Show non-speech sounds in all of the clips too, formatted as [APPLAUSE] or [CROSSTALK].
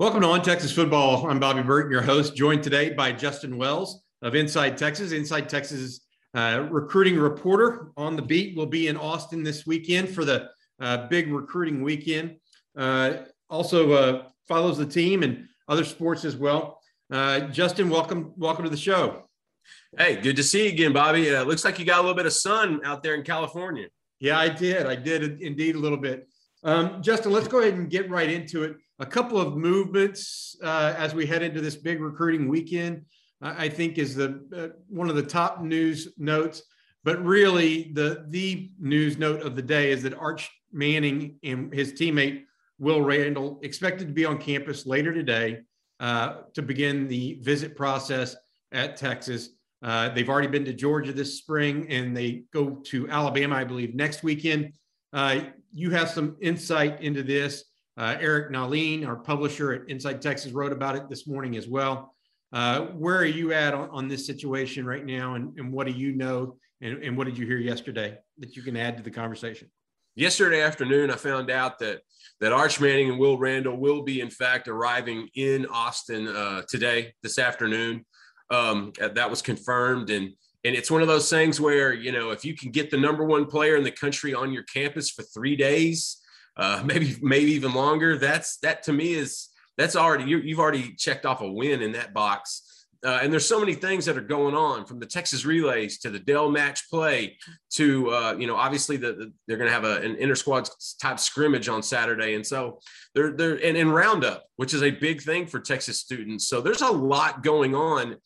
Welcome to On Texas Football. I'm Bobby Burton, your host, joined today by Justin Wells of Inside Texas. Inside Texas uh, recruiting reporter on the beat will be in Austin this weekend for the uh, big recruiting weekend. Uh, also uh, follows the team and other sports as well. Uh, Justin, welcome, welcome to the show. Hey, good to see you again, Bobby. Uh, looks like you got a little bit of sun out there in California. Yeah, I did. I did indeed a little bit. Um, Justin, let's go ahead and get right into it. A couple of movements uh, as we head into this big recruiting weekend, I think, is the uh, one of the top news notes. But really, the the news note of the day is that Arch Manning and his teammate Will Randall expected to be on campus later today uh, to begin the visit process at Texas. Uh, they've already been to Georgia this spring and they go to Alabama, I believe, next weekend. Uh, you have some insight into this. Uh, Eric Nahlin, our publisher at Inside Texas, wrote about it this morning as well. Uh, where are you at on, on, this situation right now, and, and what do you know, and, and what did you hear yesterday that you can add to the conversation? Yesterday afternoon, I found out that that Arch Manning and Will Randall will be, in fact, arriving in Austin uh, today, this afternoon. Um, that was confirmed, and and it's one of those things where you know if you can get the number one player in the country on your campus for three days, uh, [LAUGHS] maybe maybe even longer, that's that to me is that's already you, you've already checked off a win in that box. Uh, and there's so many things that are going on from the Texas relays to the Dell match play to, uh, you know, obviously the, the they're going to have a, an inter squad type scrimmage on Saturday. And so they're, they're, and in roundup, which is a big thing for Texas students. So there's a lot going on.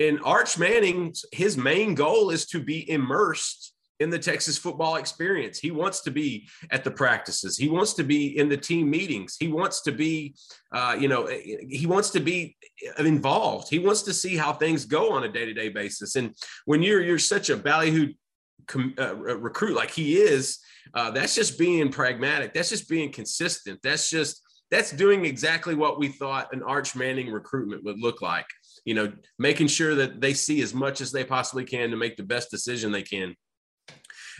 And Arch Manning, his main goal is to be immersed in the Texas football experience. He wants to be at the practices. He wants to be in the team meetings. He wants to be, uh, you know, he wants to be involved. He wants to see how things go on a day to day basis. And when you're you're such a ballyhoo uh, recruit like he is, uh, that's just being pragmatic. That's just being consistent. That's just that's doing exactly what we thought an Arch Manning recruitment would look like. You know, making sure that they see as much as they possibly can to make the best decision they can.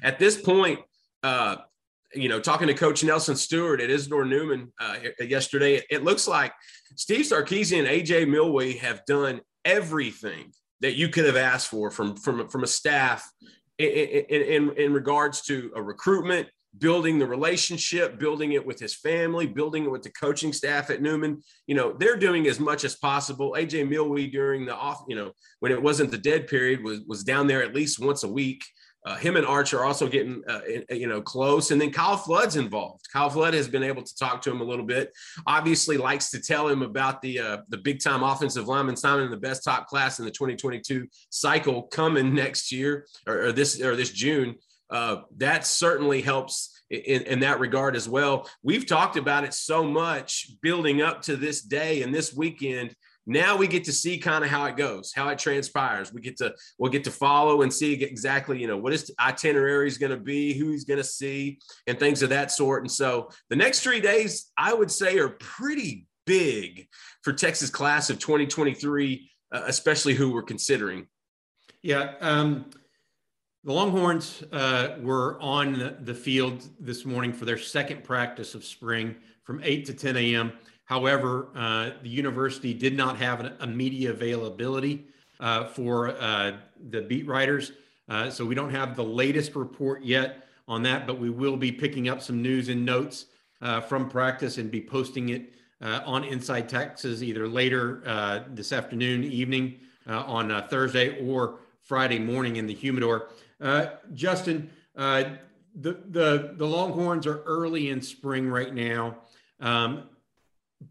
At this point, uh, you know, talking to Coach Nelson Stewart at Isidore Newman uh, yesterday, it, looks like Steve Sarkisian and AJ Milwee have done everything that you could have asked for from from from a staff in, in, in regards to a recruitment, building the relationship, building it with his family, building it with the coaching staff at Newman. You know, they're doing as much as possible. AJ Milwee during the off, you know, when it wasn't the dead period was was down there at least once a week. Uh, him and Arch are also getting, uh, you know, close. And then Kyle Flood's involved. Kyle Flood has been able to talk to him a little bit. Obviously, likes to tell him about the uh, the big time offensive lineman signing the best top class in the 2022 cycle coming next year or, or this or this June. Uh, that certainly helps in, in, that regard as well. We've talked about it so much building up to this day and this weekend now we get to see kind of how it goes, how it transpires. We get to we'll get to follow and see exactly, you know, what his itinerary is going to be, who he's going to see, and things of that sort. And so the next three days, I would say, are pretty big for Texas class of 2023, uh, especially who we're considering. Yeah. Um, the Longhorns uh, were on the field this morning for their second practice of spring from 8 to 10 a.m. However, uh, the university did not have an, a media availability uh, for uh, the beat writers. Uh, so we don't have the latest report yet on that, but we will be picking up some news and notes uh, from practice and be posting it on Inside Texas either later this afternoon, evening, on Thursday, or Friday morning in the humidor. Justin, the, the, the Longhorns are early in spring right now. Um,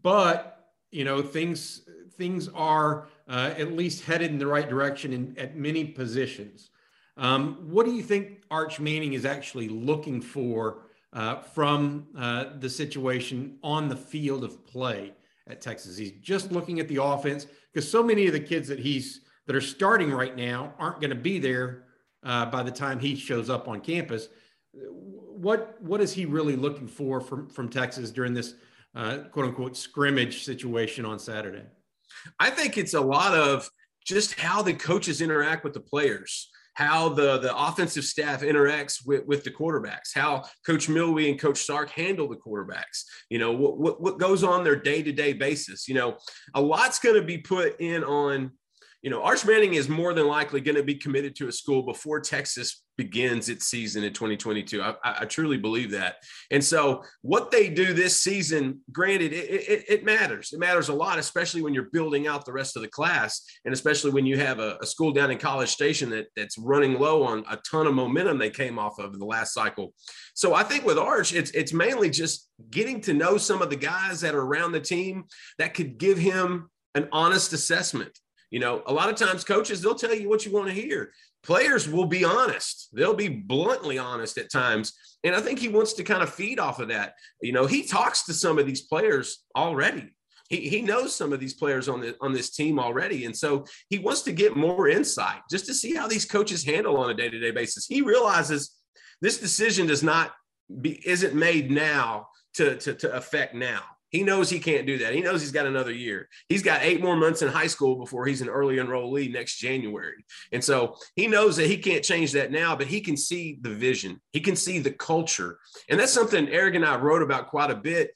but you know things things are uh, at least headed in the right direction in, at many positions. Um, what do you think Arch Manning is actually looking for uh, from uh, the situation on the field of play at Texas? He's just looking at the offense because so many of the kids that he's that are starting right now aren't going to be there uh, by the time he shows up on campus. What what is he really looking for from from Texas during this uh, quote unquote scrimmage situation on Saturday? I think it's a lot of just how the coaches interact with the players how the, the offensive staff interacts with, with the quarterbacks, how Coach Milwee and Coach Sark handle the quarterbacks, you know, what, what, what goes on their day-to-day basis. You know, a lot's going to be put in on you know, Arch Manning is more than likely going to be committed to a school before Texas begins its season in 2022. I, I, truly believe that. And so, what they do this season, granted, it, it, it, matters. It matters a lot, especially when you're building out the rest of the class, and especially when you have a, a school down in College Station that, that's running low on a ton of momentum they came off of in the last cycle. So, I think with Arch, it's it's mainly just getting to know some of the guys that are around the team that could give him an honest assessment you know, a lot of times coaches, they'll tell you what you want to hear. Players will be honest. They'll be bluntly honest at times. And I think he wants to kind of feed off of that. You know, he talks to some of these players already. He, he knows some of these players on the on this team already. And so he wants to get more insight just to see how these coaches handle on a day-to-day basis. He realizes this decision does not be isn't made now to, to, to affect now he knows he can't do that. He knows he's got another year. He's got eight more months in high school before he's an early enrollee next January. And so he knows that he can't change that now, but he can see the vision. He can see the culture. And that's something Eric and I wrote about quite a bit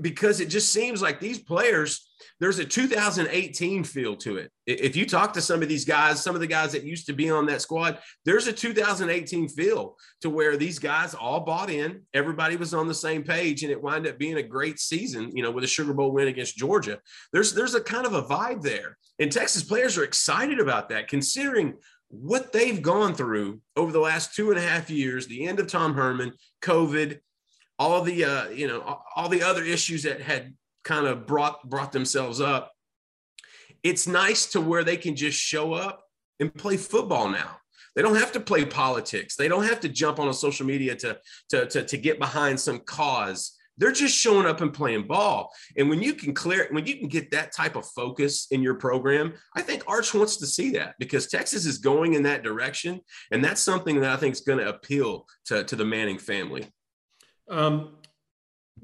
because it just seems like these players there's a 2018 feel to it. If you talk to some of these guys, some of the guys that used to be on that squad, there's a 2018 feel to where these guys all bought in. Everybody was on the same page, and it wound up being a great season. You know, with a Sugar Bowl win against Georgia. There's there's a kind of a vibe there, and Texas players are excited about that, considering what they've gone through over the last two and a half years. The end of Tom Herman, COVID, all the uh, you know all the other issues that had kind of brought brought themselves up it's nice to where they can just show up and play football now. They don't have to play politics. They don't have to jump on a social media to to to, to get behind some cause. They're just showing up and playing ball. And when you can clear when you can get that type of focus in your program i think arch wants to see that because texas is going in that direction. And that's something that i think is going to appeal to, to the manning family um,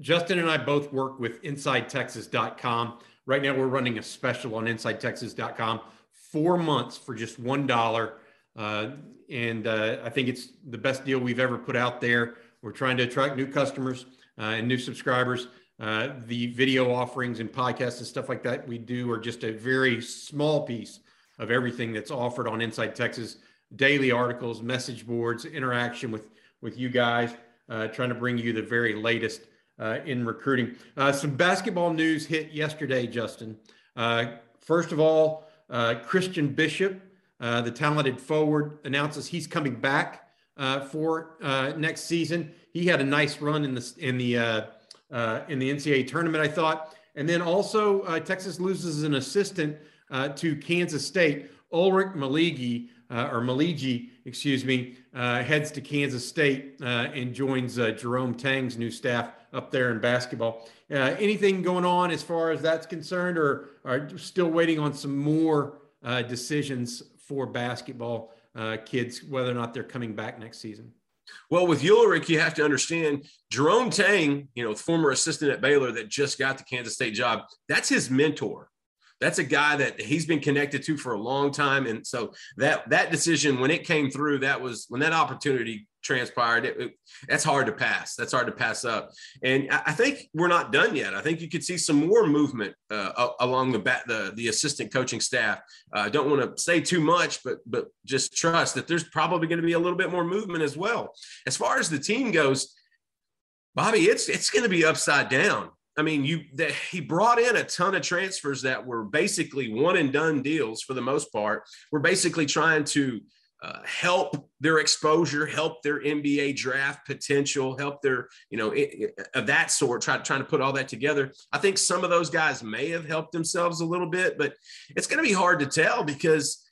Justin and I both work with InsideTexas.com. Right now, we're running a special on InsideTexas.com, four months for just one dollar, uh, and uh, I think it's the best deal we've ever put out there. We're trying to attract new customers uh, and new subscribers. Uh, the video offerings and podcasts and stuff like that we do are just a very small piece of everything that's offered on Inside Texas. Daily articles, message boards, interaction with with you guys, uh, trying to bring you the very latest uh, in recruiting. Uh, some basketball news hit yesterday, Justin. Uh, first of all, uh, Christian Bishop, uh, the talented forward, announces he's coming back for next season. He had a nice run in the in the in the NCAA tournament, I thought. And then also, Texas loses an assistant to Kansas State. Ulric Maligi, or Maligi, excuse me, heads to Kansas State and joins Jerome Tang's new staff up there in basketball. Uh, anything going on as far as that's concerned, or are still waiting on some more uh, decisions for basketball uh, kids, whether or not they're coming back next season? Well, with Ulric, you have to understand Jerome Tang, you know, former assistant at Baylor that just got the Kansas State job. That's his mentor that's a guy that he's been connected to for a long time and so that that decision when it came through that was when that opportunity transpired. It, it, that's hard to pass. That's hard to pass up. And I, I, think we're not done yet. I think you could see some more movement uh, along the back, the the assistant coaching staff. Uh, I uh, don't want to say too much, but but just trust that there's probably going to be a little bit more movement as well. As far as the team goes, Bobby, it's it's going to be upside down. I mean, you that he brought in a ton of transfers that were basically one and done deals for the most part. We're basically trying to uh, help their exposure, help their NBA draft potential, help their, you know, it, it, of that sort, try, trying to put all that together. I think some of those guys may have helped themselves a little bit, but it's going to be hard to tell because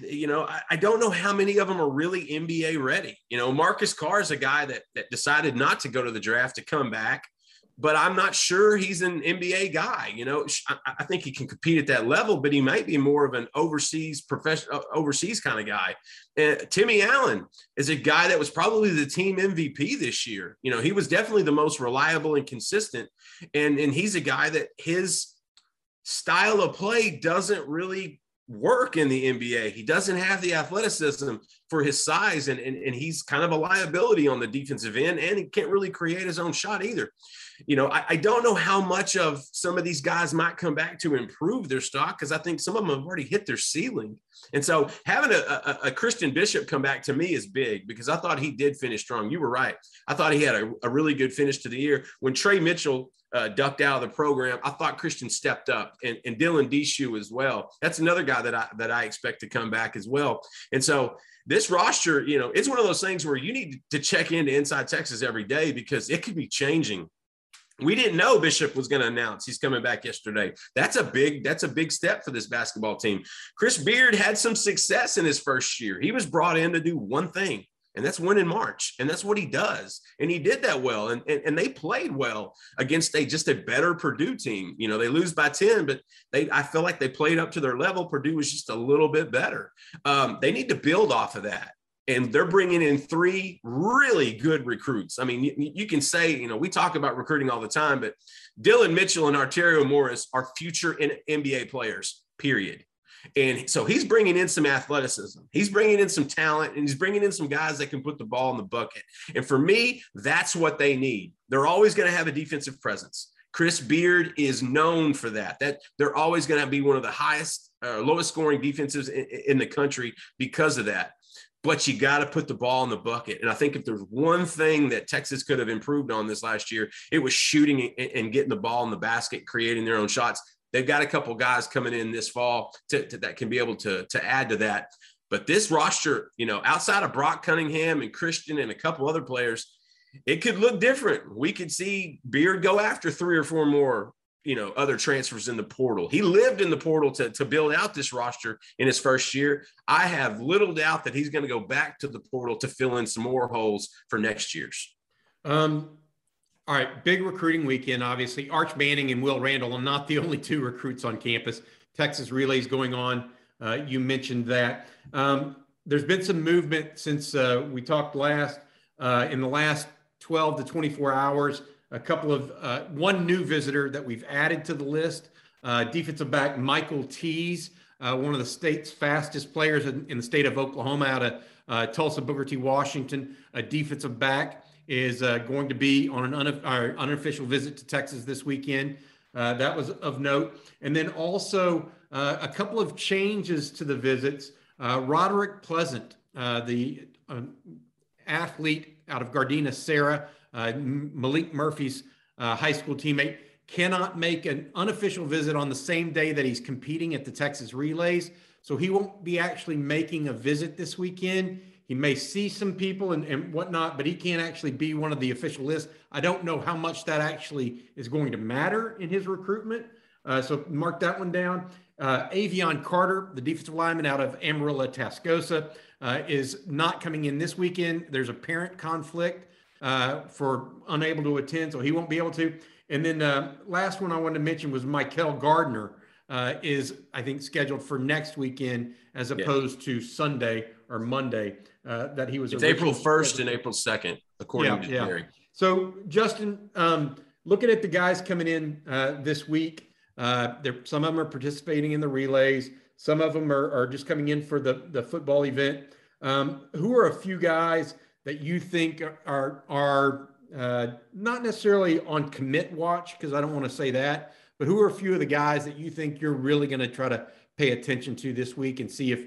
you know, I, I, don't know how many of them are really NBA ready. You know, Marcus Carr is a guy that, that decided not to go to the draft to come back but I'm not sure he's an NBA guy. You know, I, think he can compete at that level, but he might be more of an overseas professional, uh, overseas kind of guy. And Timmy Allen is a guy that was probably the team MVP this year. You know, he was definitely the most reliable and consistent, and and he's a guy that his style of play doesn't really work in the NBA. He doesn't have the athleticism for his size, and, and, and he's kind of a liability on the defensive end, and he can't really create his own shot either you know, I, I, don't know how much of some of these guys might come back to improve their stock because I think some of them have already hit their ceiling. And so having a, a, a, Christian Bishop come back to me is big because I thought he did finish strong. You were right. I thought he had a, a really good finish to the year. When Tre Mitchell uh, ducked out of the program, I thought Christian stepped up and, and Dylan Disu as well. That's another guy that I that I expect to come back as well. And so this roster, you know, it's one of those things where you need to check into Inside Texas every day because it could be changing we didn't know Bishop was going to announce he's coming back yesterday. That's a big that's a big step for this basketball team. Chris Beard had some success in his first year. He was brought in to do one thing, and that's win in March. And that's what he does. And he did that well. And, and, and they played well against a just a better Purdue team. You know, they lose by 10, but they I feel like they played up to their level. Purdue was just a little bit better. Um, they need to build off of that and they're bringing in three really good recruits. I mean, you, you, can say, you know, we talk about recruiting all the time, but Dillon Mitchell and Arterio Morris are future NBA players, period. And so he's bringing in some athleticism. He's bringing in some talent and he's bringing in some guys that can put the ball in the bucket. And for me, that's what they need. They're always going to have a defensive presence. Chris Beard is known for that. That they're always going to be one of the highest, uh, lowest scoring defenses in, in the country because of that but you got to put the ball in the bucket. And I think if there's one thing that Texas could have improved on this last year, it was shooting and getting the ball in the basket, creating their own shots. They've got a couple guys coming in this fall to, to, that can be able to, to add to that. But this roster, you know, outside of Brock Cunningham and Christian and a couple other players, it could look different. We could see Beard go after three or four more you know other transfers in the portal. He lived in the portal to, to build out this roster in his first year. I have little doubt that he's going to go back to the portal to fill in some more holes for next year's. Um, all right, big recruiting weekend. Obviously, Arch Manning and Will Randall are not the [LAUGHS] only two recruits on campus. Texas relays going on. Uh, you mentioned that. Um, there's been some movement since uh, we talked last. Uh, in the last 12 to 24 hours, a couple of uh, one new visitor that we've added to the list. Uh, defensive back Michael Tees, uh, one of the state's fastest players in, in, the state of Oklahoma, out of Tulsa, Booker T. Washington. A defensive back is uh, going to be on an uh, unofficial visit to Texas this weekend. that was of note. And then also a couple of changes to the visits. Roderick Pleasant, the um, athlete out of Gardena, Serra, uh, Maalik Murphy's uh, high school teammate, cannot make an unofficial visit on the same day that he's competing at the Texas Relays. So he won't be actually making a visit this weekend. He may see some people and, and whatnot, but he can't actually be one of the official lists. I don't know how much that actually is going to matter in his recruitment. Uh, so mark that one down. Uh, Avion Carter, the defensive lineman out of Amarillo, Tascosa, uh, is not coming in this weekend. There's a parent conflict uh, for unable to attend, so he won't be able to. And then uh, last one I wanted to mention was Michael Gardner uh, is I think scheduled for next weekend as opposed yeah. to Sunday or Monday uh, that he was. It's April first and April second, according yeah, to yeah. Jerry. So Justin, um, looking at the guys coming in uh, this week, uh, some of them are participating in the relays. Some of them are, are just coming in for the the football event. Um, who are a few guys that you think are are uh, not necessarily on commit watch because I don't want to say that, but who are a few of the guys that you think you're really going to try to pay attention to this week and see if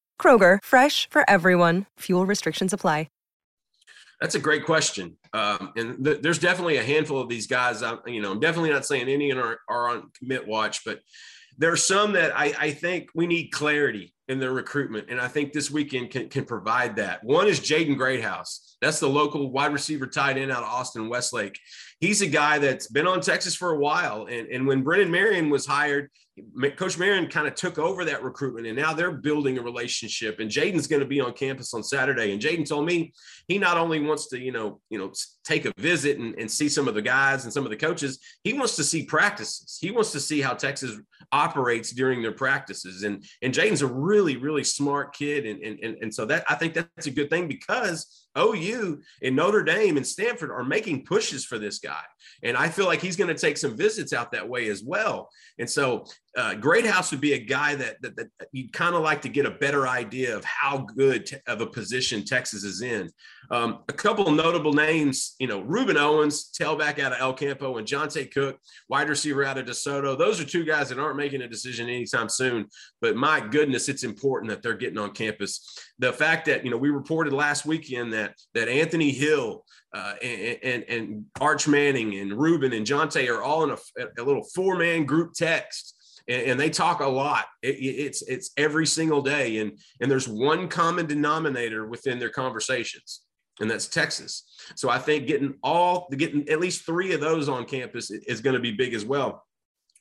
Kroger, fresh for everyone. Fuel restrictions apply. That's a great question. Um, and th- there's definitely a handful of these guys. I'm, you know, I'm definitely not saying any are, are on commit watch, but there are some that I, I think we need clarity in their recruitment. And I think this weekend can, can provide that. One is Jaden Greathouse. That's the local wide receiver tied in out of Austin Westlake. He's a guy that's been on Texas for a while. And, and when Brennan Marion was hired, Coach Marion kind of took over that recruitment and now they're building a relationship. And Jaden's going to be on campus on Saturday. And Jaden told me he not only wants to, you know, you know, take a visit and, and see some of the guys and some of the coaches, he wants to see practices. He wants to see how Texas operates during their practices. And and Jaden's a really, really smart kid. And, and, and so that I think that's a good thing because OU and Notre Dame and Stanford are making pushes for this guy. And I feel like he's going to take some visits out that way as well. And so uh, Greathouse would be a guy that, that, that you'd kind of like to get a better idea of how good te- of a position Texas is in. Um, a couple notable names, you know, Rueben Owens, tailback out of El Campo, and Johntay Cook, wide receiver out of DeSoto. Those are two guys that aren't making a decision anytime soon. But my goodness, it's important that they're getting on campus. The fact that, you know, we reported last weekend that that Anthony Hill uh, and, and, Arch Manning and Rueben and Johntay are all in a, a little four man group text and, and they talk a lot. It, it's it's every single day, and and there's one common denominator within their conversations, and that's Texas. So I think getting all getting at least three of those on campus is going to be big as well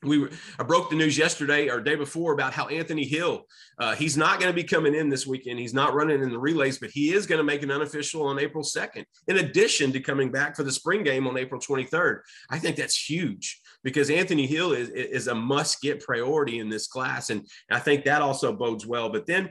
we were, I broke the news yesterday or day before about how Anthony Hill, uh, he's not going to be coming in this weekend. He's not running in the relays, but he is going to make an unofficial on April 2nd, in addition to coming back for the spring game on April 23rd. I think that's huge because Anthony Hill is, is a must get priority in this class. And I think that also bodes well. But then,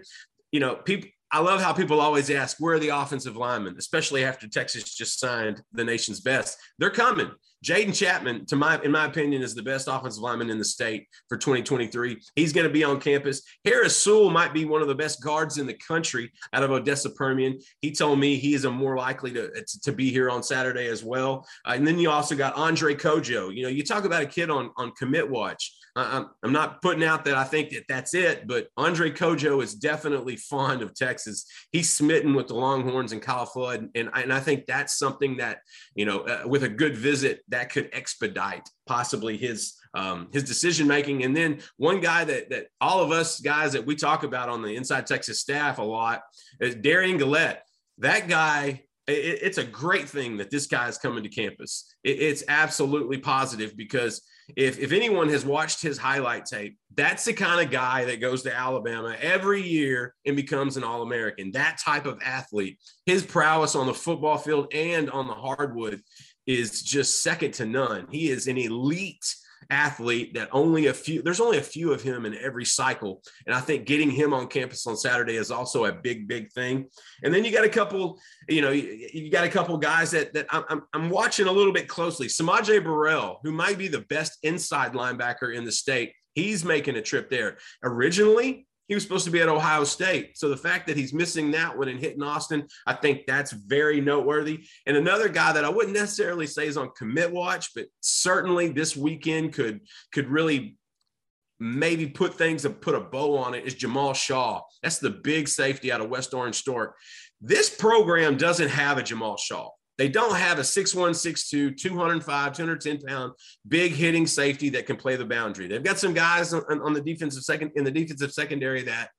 you know, people, I love how people always ask, where are the offensive linemen, especially after Texas just signed the nation's best. They're coming. Jaden Chapman, to my in my opinion, is the best offensive lineman in the state for 2023. He's going to be on campus. Harris Sewell might be one of the best guards in the country out of Odessa Permian. He told me he is a more likely to, to be here on Saturday as well. Uh, and then you also got Andre Kojo. You know, you talk about a kid on on commit watch. I'm, not putting out that I think that that's it, but Andre Kojo is definitely fond of Texas. He's smitten with the Longhorns and Kyle Flood, and, and I think that's something that you know, uh, with a good visit, that could expedite possibly his um, his decision making. And then one guy that that all of us guys that we talk about on the Inside Texas staff a lot is Derion Gullette. That guy it's a great thing that this guy is coming to campus. it's absolutely positive because if, if anyone has watched his highlight tape, that's the kind of guy that goes to Alabama every year and becomes an All American. That type of athlete, his prowess on the football field and on the hardwood is just second to none. He is an elite athlete that only a few there's only a few of him in every cycle. And i think getting him on campus on saturday is also a big big thing. And then you got a couple you know you, you got a couple guys that that I'm, I'm watching a little bit closely. S'Maje Burrell who might be the best inside linebacker in the state he's making a trip there. Originally he was supposed to be at Ohio State. So the fact that he's missing that one and hitting Austin, I think that's very noteworthy. And another guy that I wouldn't necessarily say is on commit watch, but certainly this weekend could could really maybe put things and put a bow on it is Jamal Shaw. That's the big safety out of West Orange Stork. This program doesn't have a Jamal Shaw. They don't have a 6'1, 6'2, 205, 210 pound big hitting safety that can play the boundary. They've got some guys on, on the defensive second in the defensive secondary that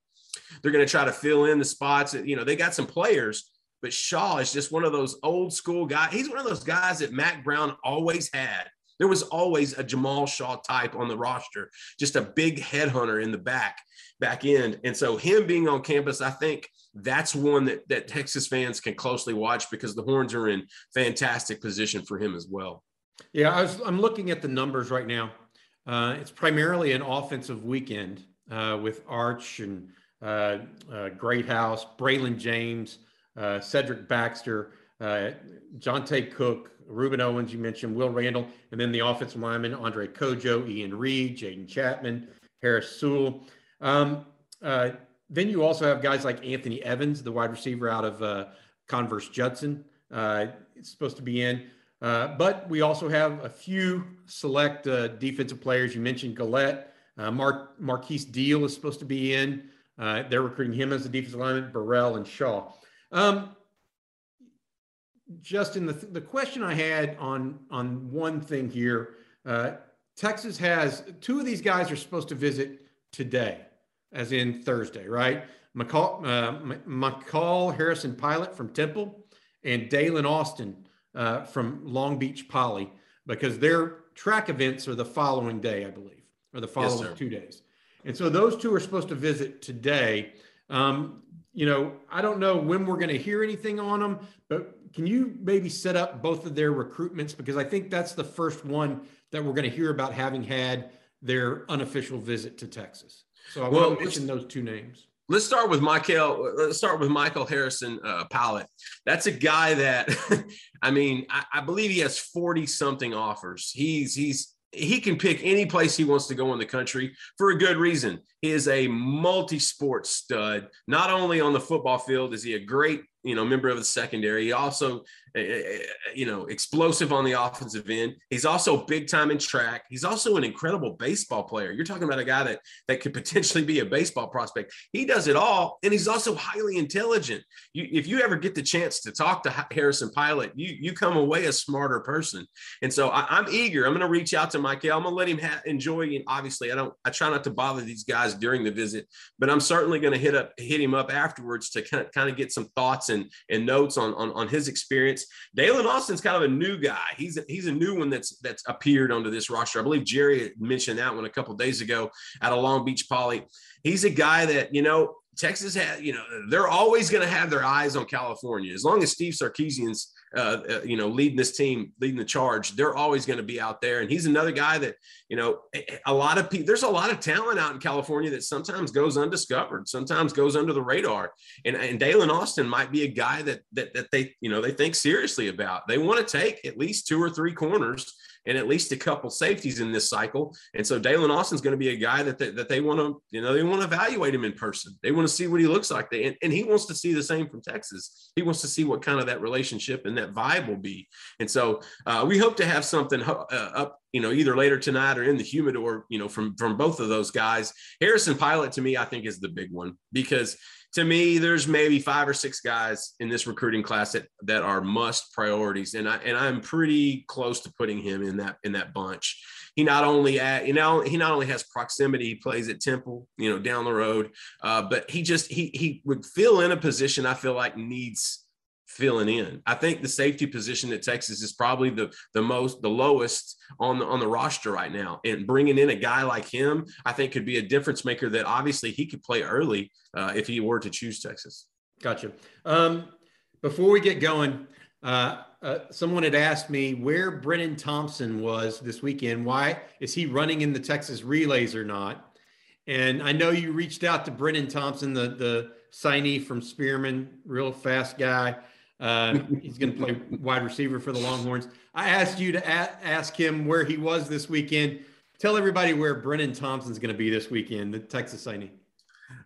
they're going to try to fill in the spots. You know, they got some players, but Shaw is just one of those old school guys. He's one of those guys that Mack Brown always had. There was always a Jamal Shaw type on the roster, just a big headhunter in the back, back end. And so him being on campus, I think – that's one that, that Texas fans can closely watch because the Horns are in fantastic position for him as well. Yeah, I was, I'm looking at the numbers right now. Uh, it's primarily an offensive weekend uh, with Arch and uh, uh Greathouse, Braylon James, uh, Cedric Baxter, uh, Johntay Cook, Rueben Owens, you mentioned, Will Randall, and then the offensive lineman, Andre Kojo, Ian Reed, Jaden Chapman, Harris Sewell. Um, uh, then you also have guys like Anthony Evans, the wide receiver out of uh, Converse Judson. Uh, it's supposed to be in. Uh, but we also have a few select uh, defensive players. You mentioned Gullette. Uh, Mar- Marquise Deal is supposed to be in. Uh, they're recruiting him as the defensive lineman, Burrell and Shaw. Um, Justin, the, the question I had on on one thing here, Texas has two of these guys are supposed to visit today, as in Thursday, right? McCall, uh, McCall Harrison Pilot from Temple and Dalen Austin uh, from Long Beach Poly, because their track events are the following day, I believe, or the following yes, two days. And so those two are supposed to visit today. Um, you know, I don't know when we're going to hear anything on them, but can you maybe set up both of their recruitments? Because I think that's the first one that we're going to hear about having had their unofficial visit to Texas. So I well, want to mention those two names. Let's start with Michael. Let's start with Michael Harrison uh, Pilot. That's a guy that, [LAUGHS] I mean, I, I believe he has forty something offers. He's he's he can pick any place he wants to go in the country for a good reason. Is a multi-sport stud. Not only on the football field is he a great you know, member of the secondary. He also, eh, eh, eh, you know, explosive on the offensive end. He's also big time in track. He's also an incredible baseball player. You're talking about a guy that that could potentially be a baseball prospect. He does it all, and he's also highly intelligent. You, if you ever get the chance to talk to Harrison Pilot, you you come away a smarter person. And so I, am eager. I'm going to reach out to Michael. I'm going to let him ha- enjoy. And obviously, I don't. I try not to bother these guys during the visit, but I'm certainly going to hit up hit him up afterwards to kind of, kind of get some thoughts and, and notes on, on, on his experience. Dalen Austin's kind of a new guy. He's a, he's a new one that's that's appeared onto this roster. I believe Jerry mentioned that one a couple days ago at a Long Beach Poly. He's a guy that you know Texas had, you know, they're always going to have their eyes on California. As long as Steve Sarkisian's, uh, uh, you know, leading this team, leading the charge, they're always going to be out there. And he's another guy that, you know, a lot of people, there's a lot of talent out in California that sometimes goes undiscovered, sometimes goes under the radar. And, and Dalen Austin might be a guy that, that, that they, you know, they think seriously about. They want to take at least two or three corners and at least a couple safeties in this cycle. And so Dalen Austin's going to be a guy that they, that they want to, you know, they want to evaluate him in person. They want to see what he looks like. They, and, and he wants to see the same from Texas. He wants to see what kind of that relationship and that vibe will be. And so uh, we hope to have something uh, up you know, either later tonight or in the humidor, you know, from from both of those guys. Harrison Pilot to me, I think is the big one because to me, there's maybe five or six guys in this recruiting class that that are must priorities, and I and I'm pretty close to putting him in that in that bunch. He not only at you know he not only has proximity, he plays at Temple, you know, down the road, uh, but he just he he would fill in a position I feel like needs filling in. I think the safety position at Texas is probably the the most the lowest on the on the roster right now. And bringing in a guy like him, I think could be a difference maker. That obviously he could play early uh, if he were to choose Texas. Gotcha. Um, before we get going, uh, uh, someone had asked me where Brennan Thompson was this weekend. Why is he running in the Texas relays or not? And I know you reached out to Brennan Thompson, the the signee from Spearman, real fast guy. Uh, [LAUGHS] he's going to play wide receiver for the Longhorns. I asked you to a- ask him where he was this weekend. Tell everybody where Brennan Thompson's going to be this weekend, the Texas signing.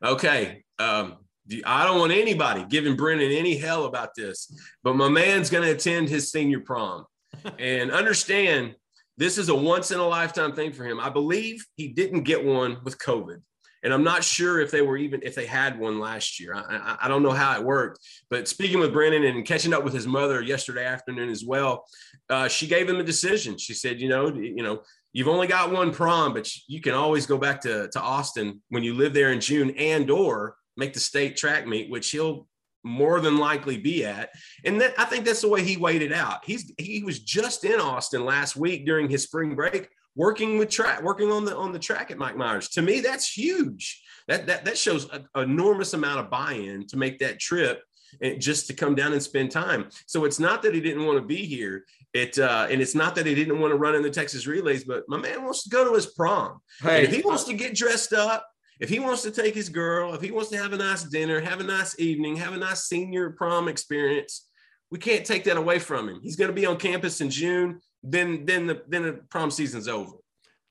Okay. Um, I don't want anybody giving Brennan any hell about this, but my man's going to attend his senior prom. [LAUGHS] and understand this is a once in a lifetime thing for him. I believe he didn't get one with COVID and I'm not sure if they were even if they had one last year. I, I, I, don't know how it worked. But speaking with Brennan and catching up with his mother yesterday afternoon as well, uh, she gave him a decision. She said, you know, you know, you've only got one prom, but you can always go back to to Austin when you live there in June and or make the state track meet, which he'll more than likely be at. And that I think that's the way he waited out. He's he was just in Austin last week during his spring break working with track, working on the on the track at Mike Myers. To me, that's huge. That that that shows an enormous amount of buy-in to make that trip and just to come down and spend time. So it's not that he didn't want to be here. It uh, and it's not that he didn't want to run in the Texas relays, but my man wants to go to his prom. Hey, and if he wants to get dressed up, if he wants to take his girl, if he wants to have a nice dinner, have a nice evening, have a nice senior prom experience, we can't take that away from him. He's going to be on campus in June then then the then the prom season's over.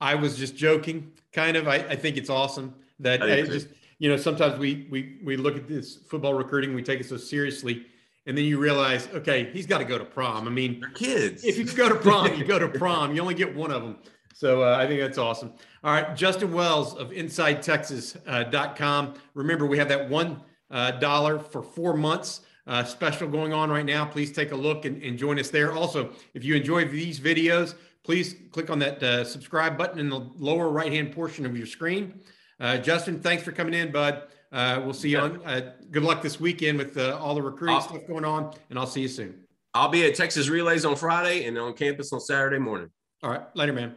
I was just joking, kind of. I, I think it's awesome that I, just you know sometimes we we we look at this football recruiting, we take it so seriously, and then you realize, okay, he's got to go to prom. I mean, They're kids. If you go to prom, you go to [LAUGHS] prom. You only get one of them. So uh, I think that's awesome. All right, Justin Wells of InsideTexas.com. Uh, Remember, we have that one uh, dollar for four months uh, special going on right now. Please take a look and, and, join us there. Also, if you enjoy these videos, please click on that uh, subscribe button in the lower right hand portion of your screen. Uh, Justin, thanks for coming in, bud. we'll see you on. good luck this weekend with all the recruiting stuff going on, and I'll see you soon. I'll be at Texas Relays on Friday and on campus on Saturday morning. All right, later, man.